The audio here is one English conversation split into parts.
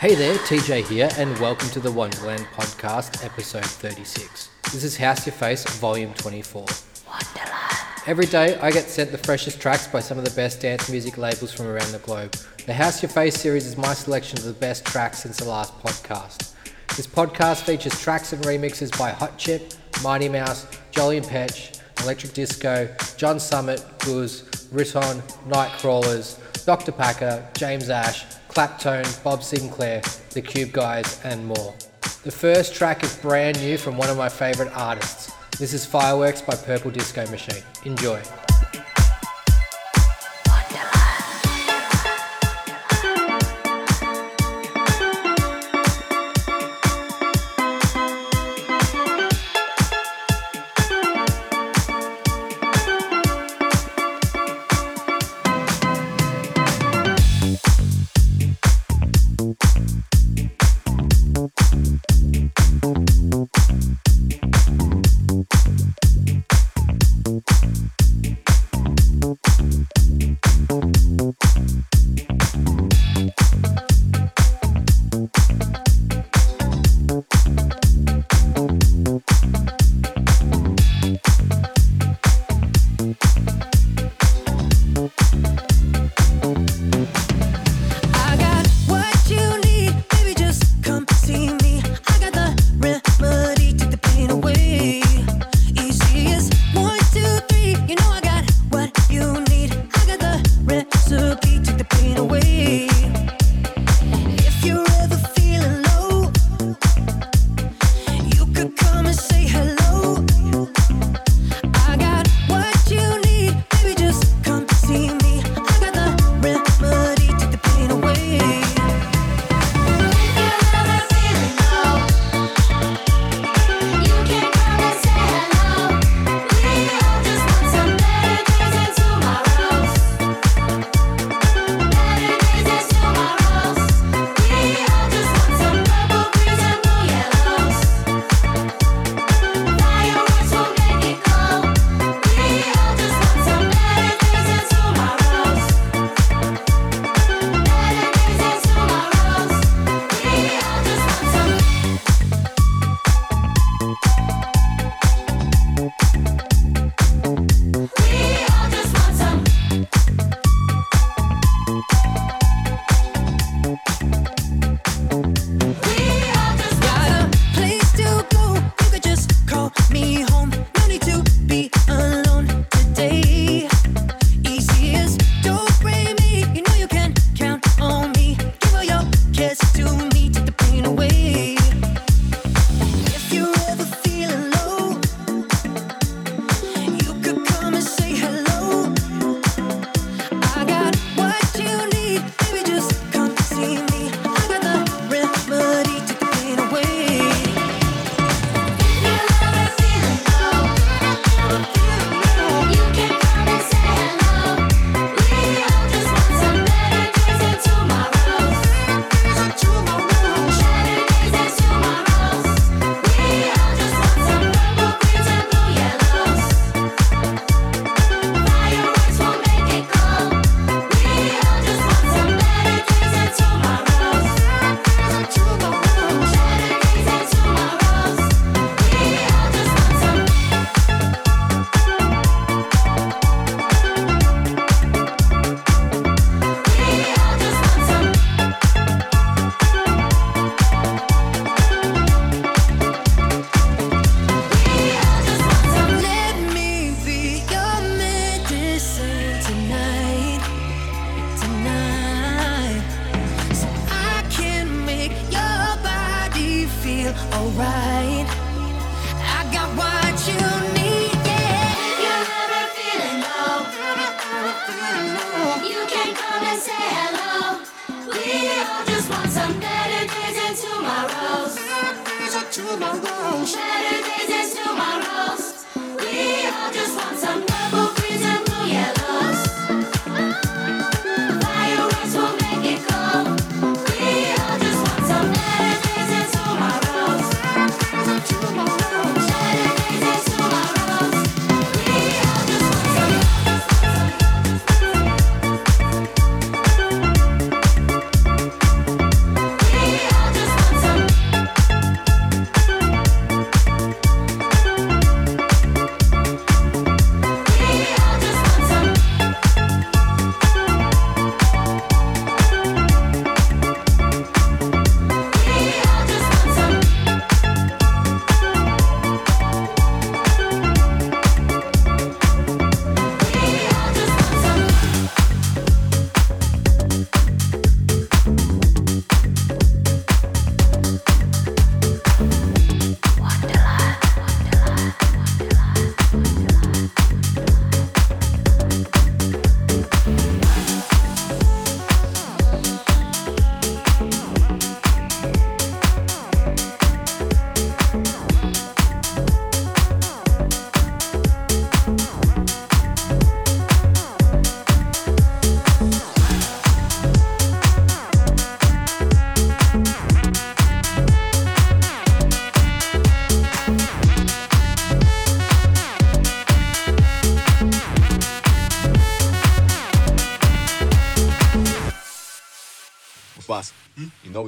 Hey there, TJ here, and welcome to the Wonderland Podcast, episode 36. This is House Your Face, volume 24. Wonderland. Every day, I get sent the freshest tracks by some of the best dance music labels from around the globe. The House Your Face series is my selection of the best tracks since the last podcast. This podcast features tracks and remixes by Hot Chip, Mighty Mouse, Jolly and Petch, Electric Disco, John Summit, Guz, Riton, Nightcrawlers, Dr. Packer, James Ash, Claptone, Bob Sinclar, The Cube Guys, and more. The first track is brand new from one of my favourite artists. This is Fireworks by Purple Disco Machine. Enjoy.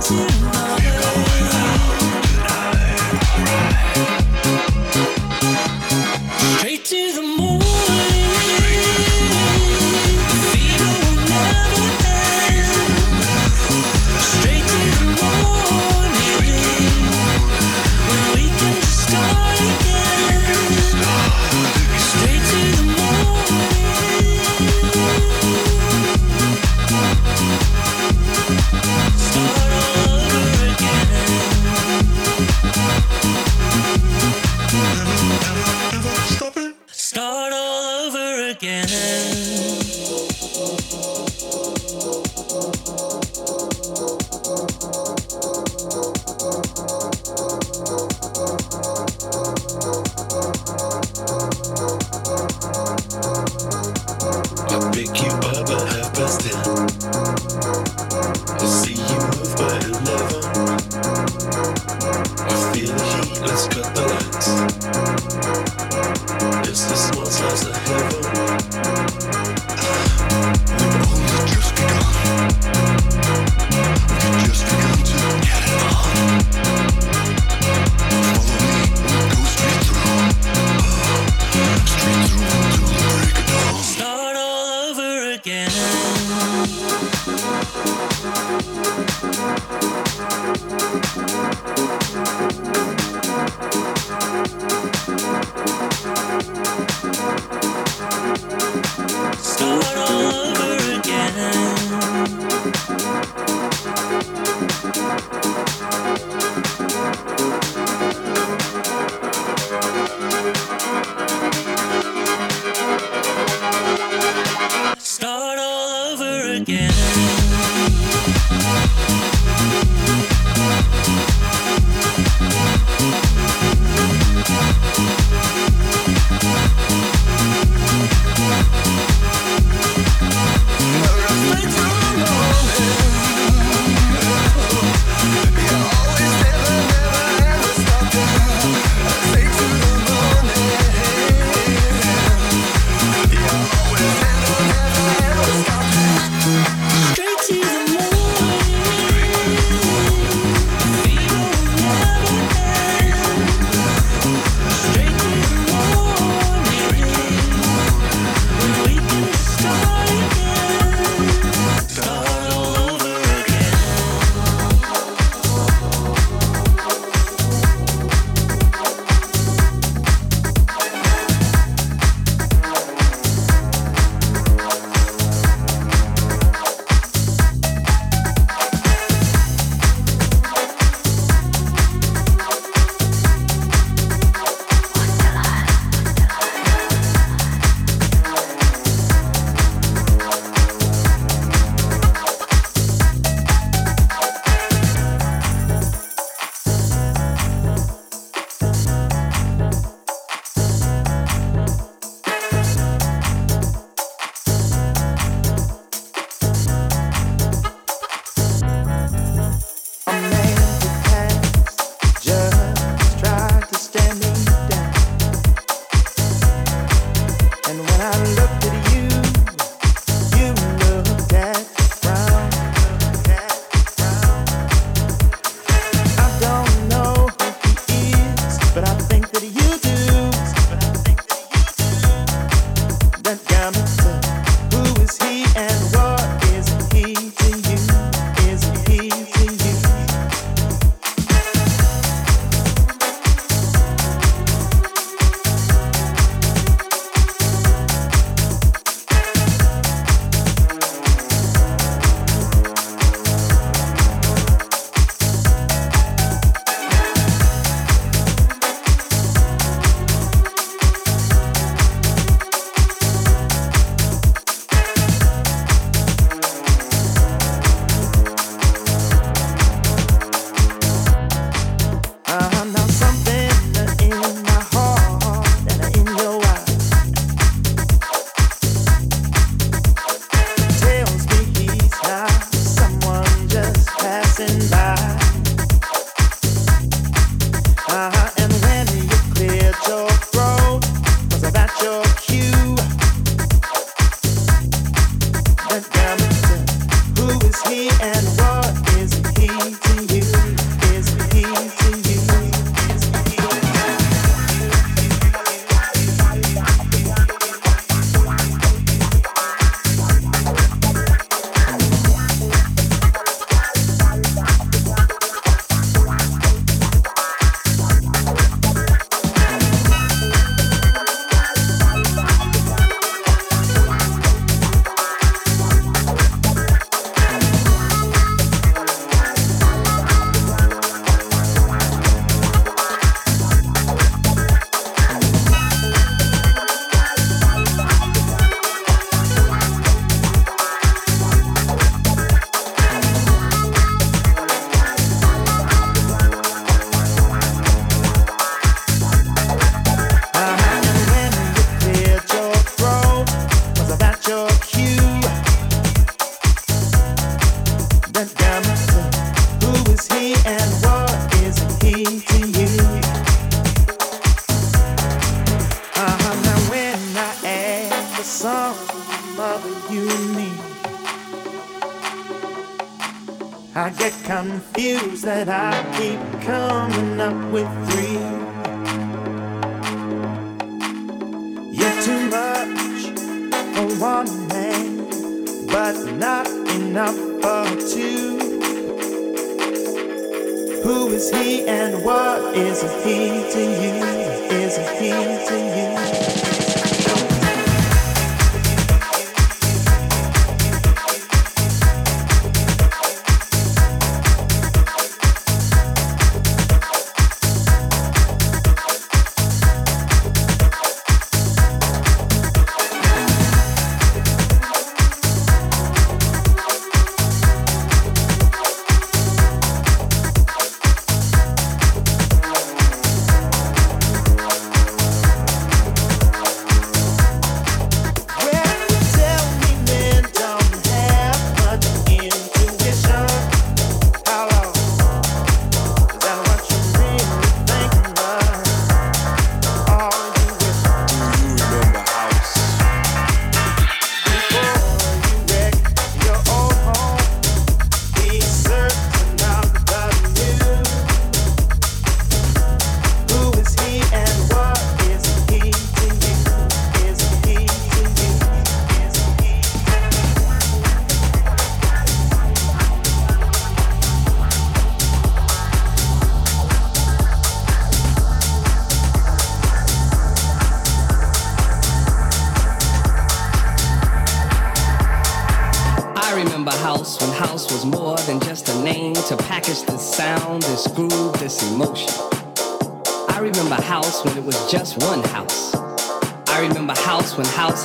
to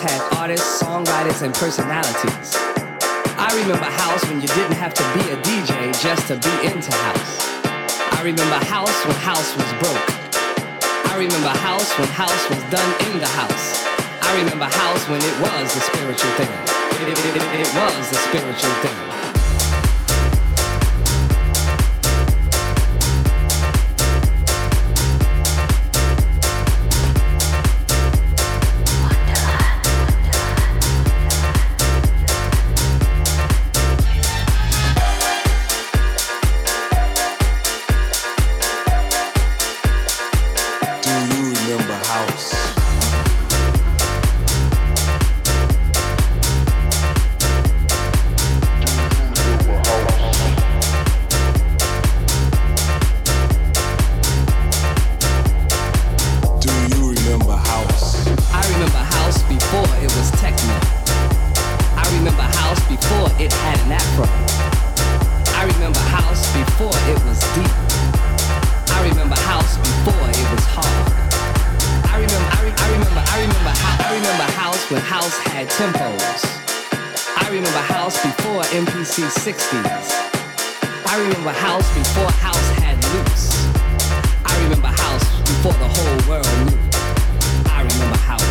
had artists, songwriters, and personalities. I remember house when you didn't have to be a DJ just to be into house. I remember house when house was broke. I remember house when house was done in the house. I remember house when it was a spiritual thing. It, it, it, it, it was a spiritual thing. When house had tempos. I remember house before MPC 60s. I remember house before house had loops. I remember house before the whole world knew. I remember house.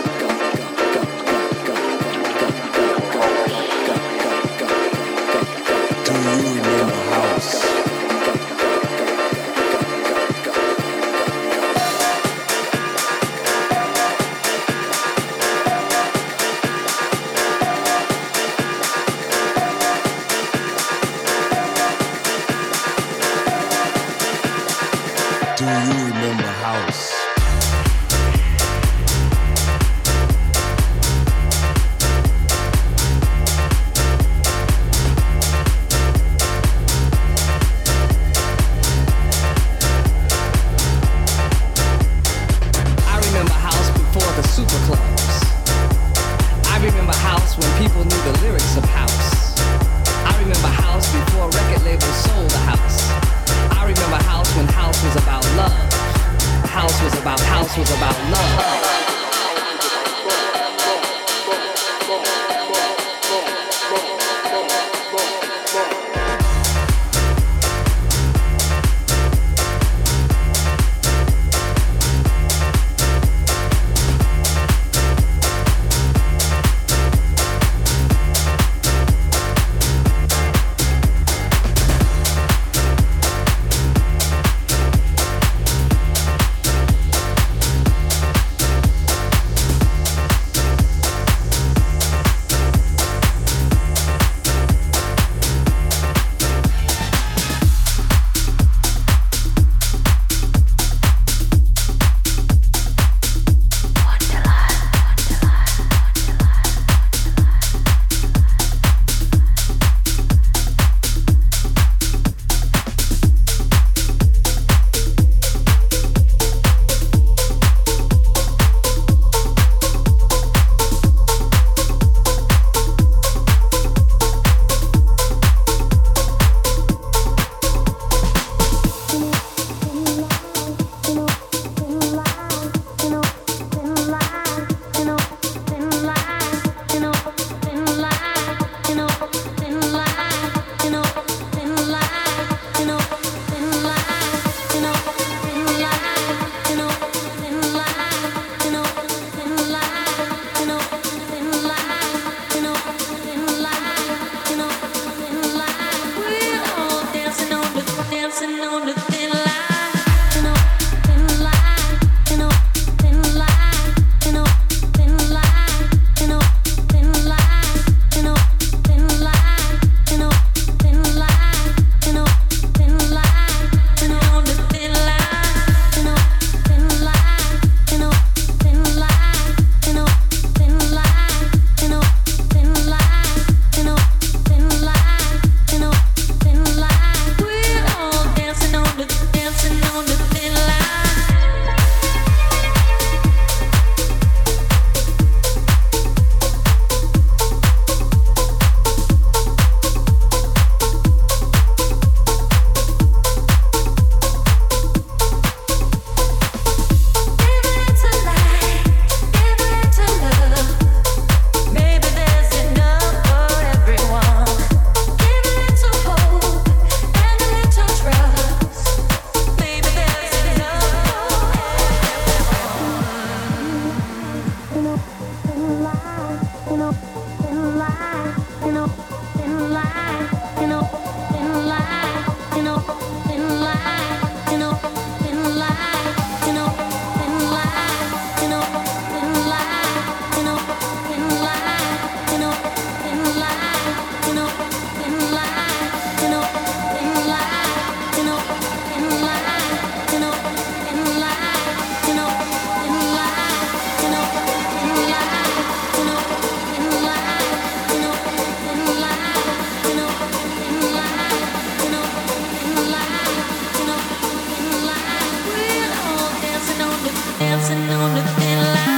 dancing on the thin line.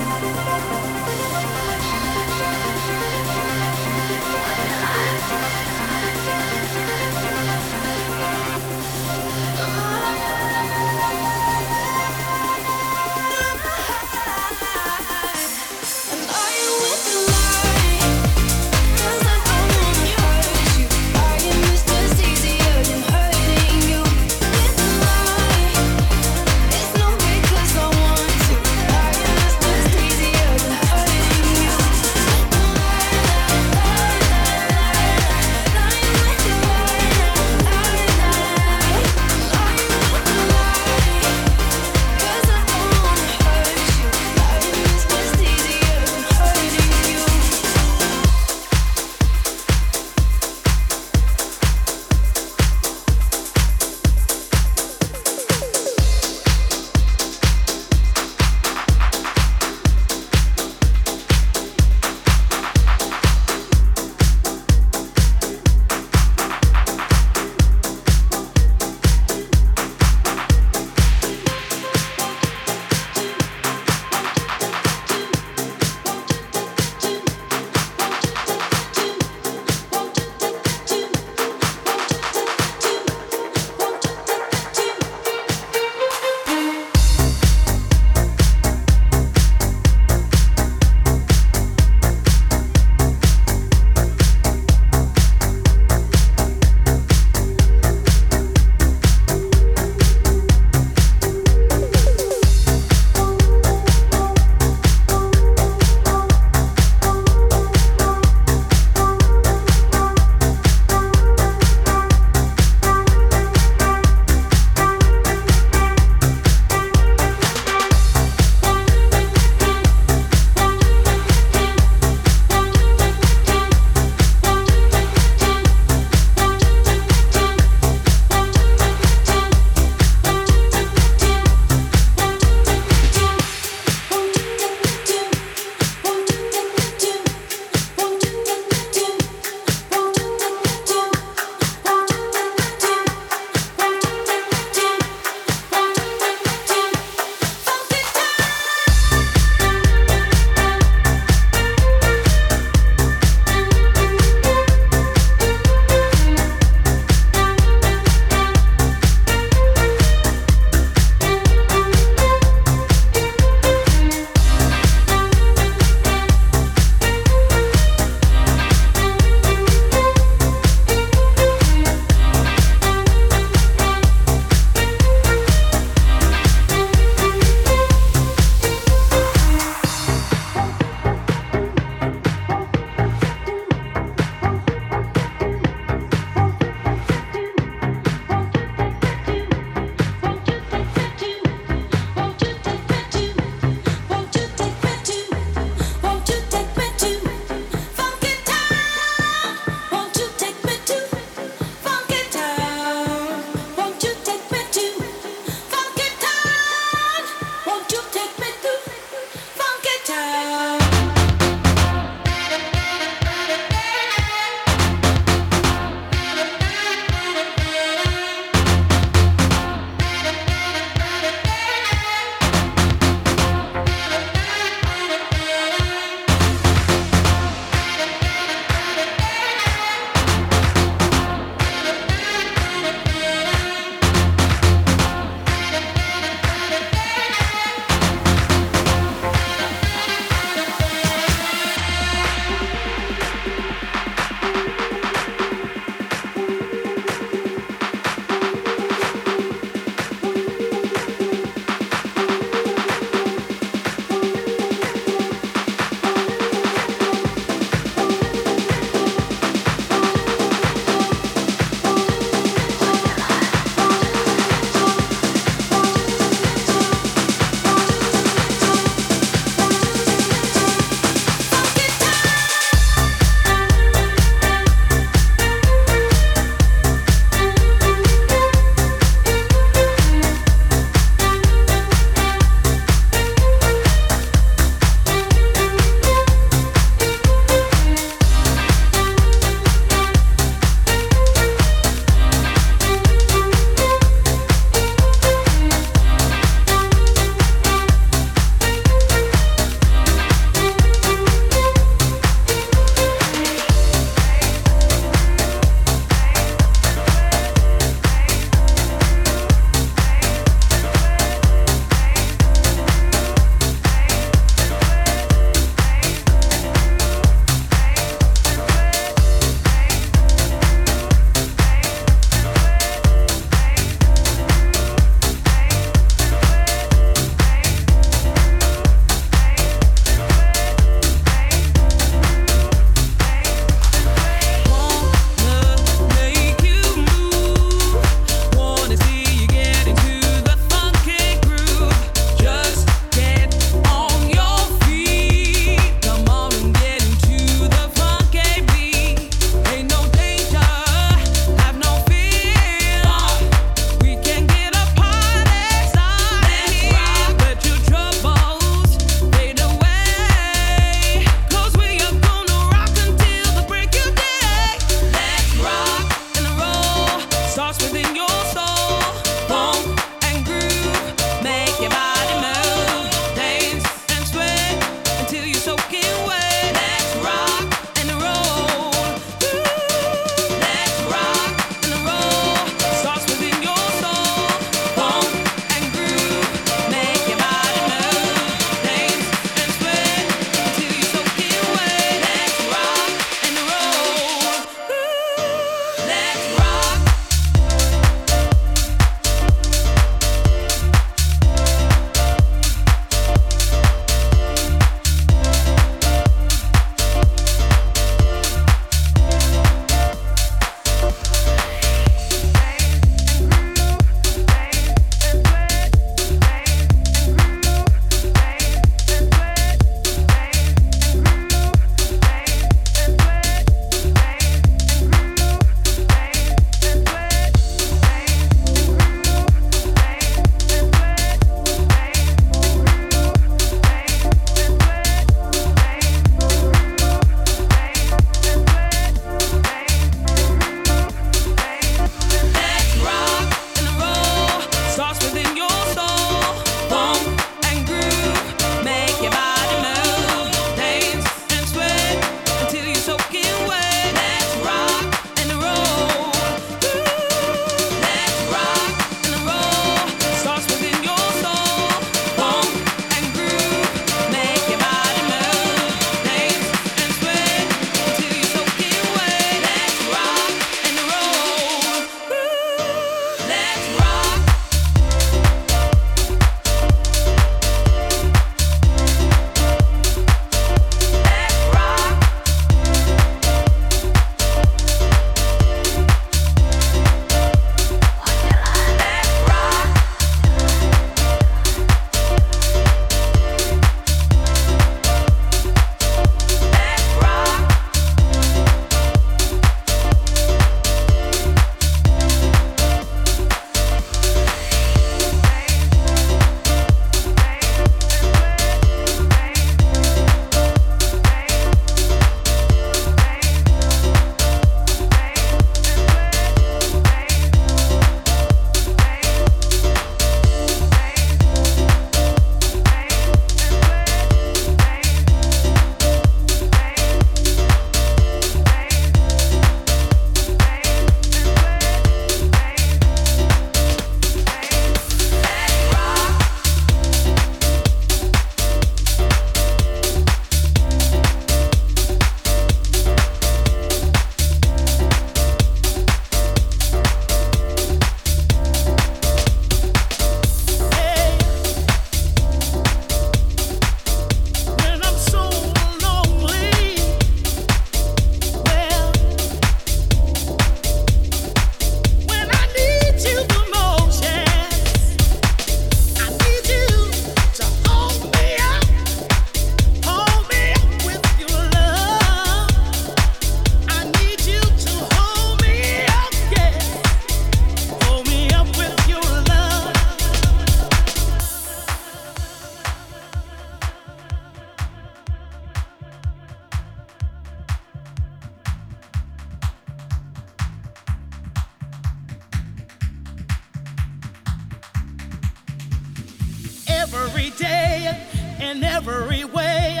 In every way,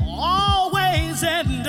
always and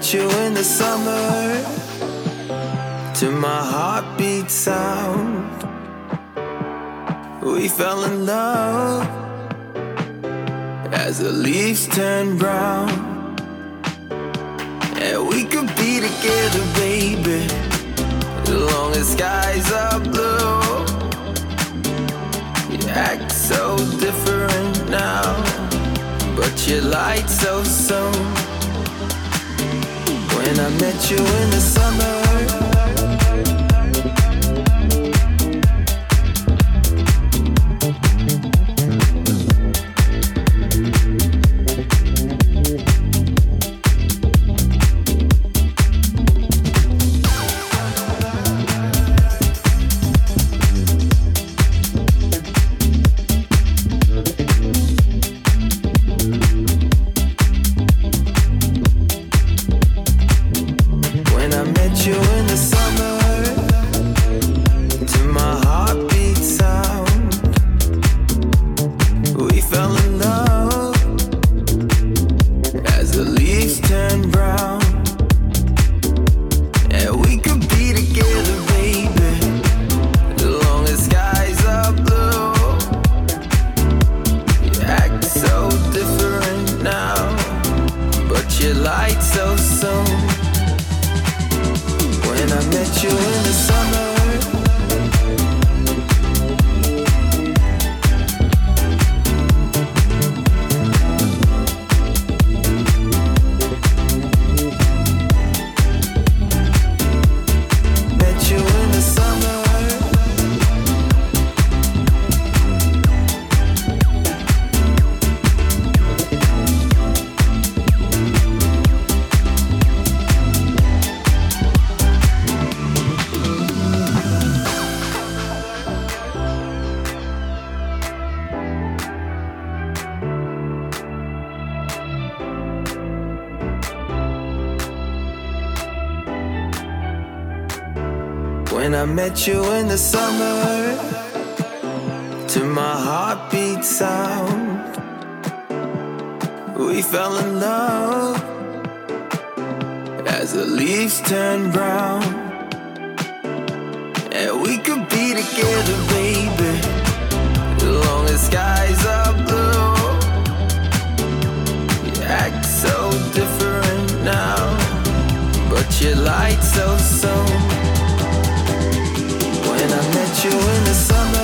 met you in the summer, to my heartbeat sound, we fell in love as the leaves turn brown. And we could be together, baby, as long as skies are blue. You act so different now, but you lied so soon. When I met you in the summer. But met you in the summer, to my heartbeat sound, we fell in love as the leaves turn brown. And we could be together, baby, as long as skies are blue. You act so different now, but you lied so soon. You in the summer.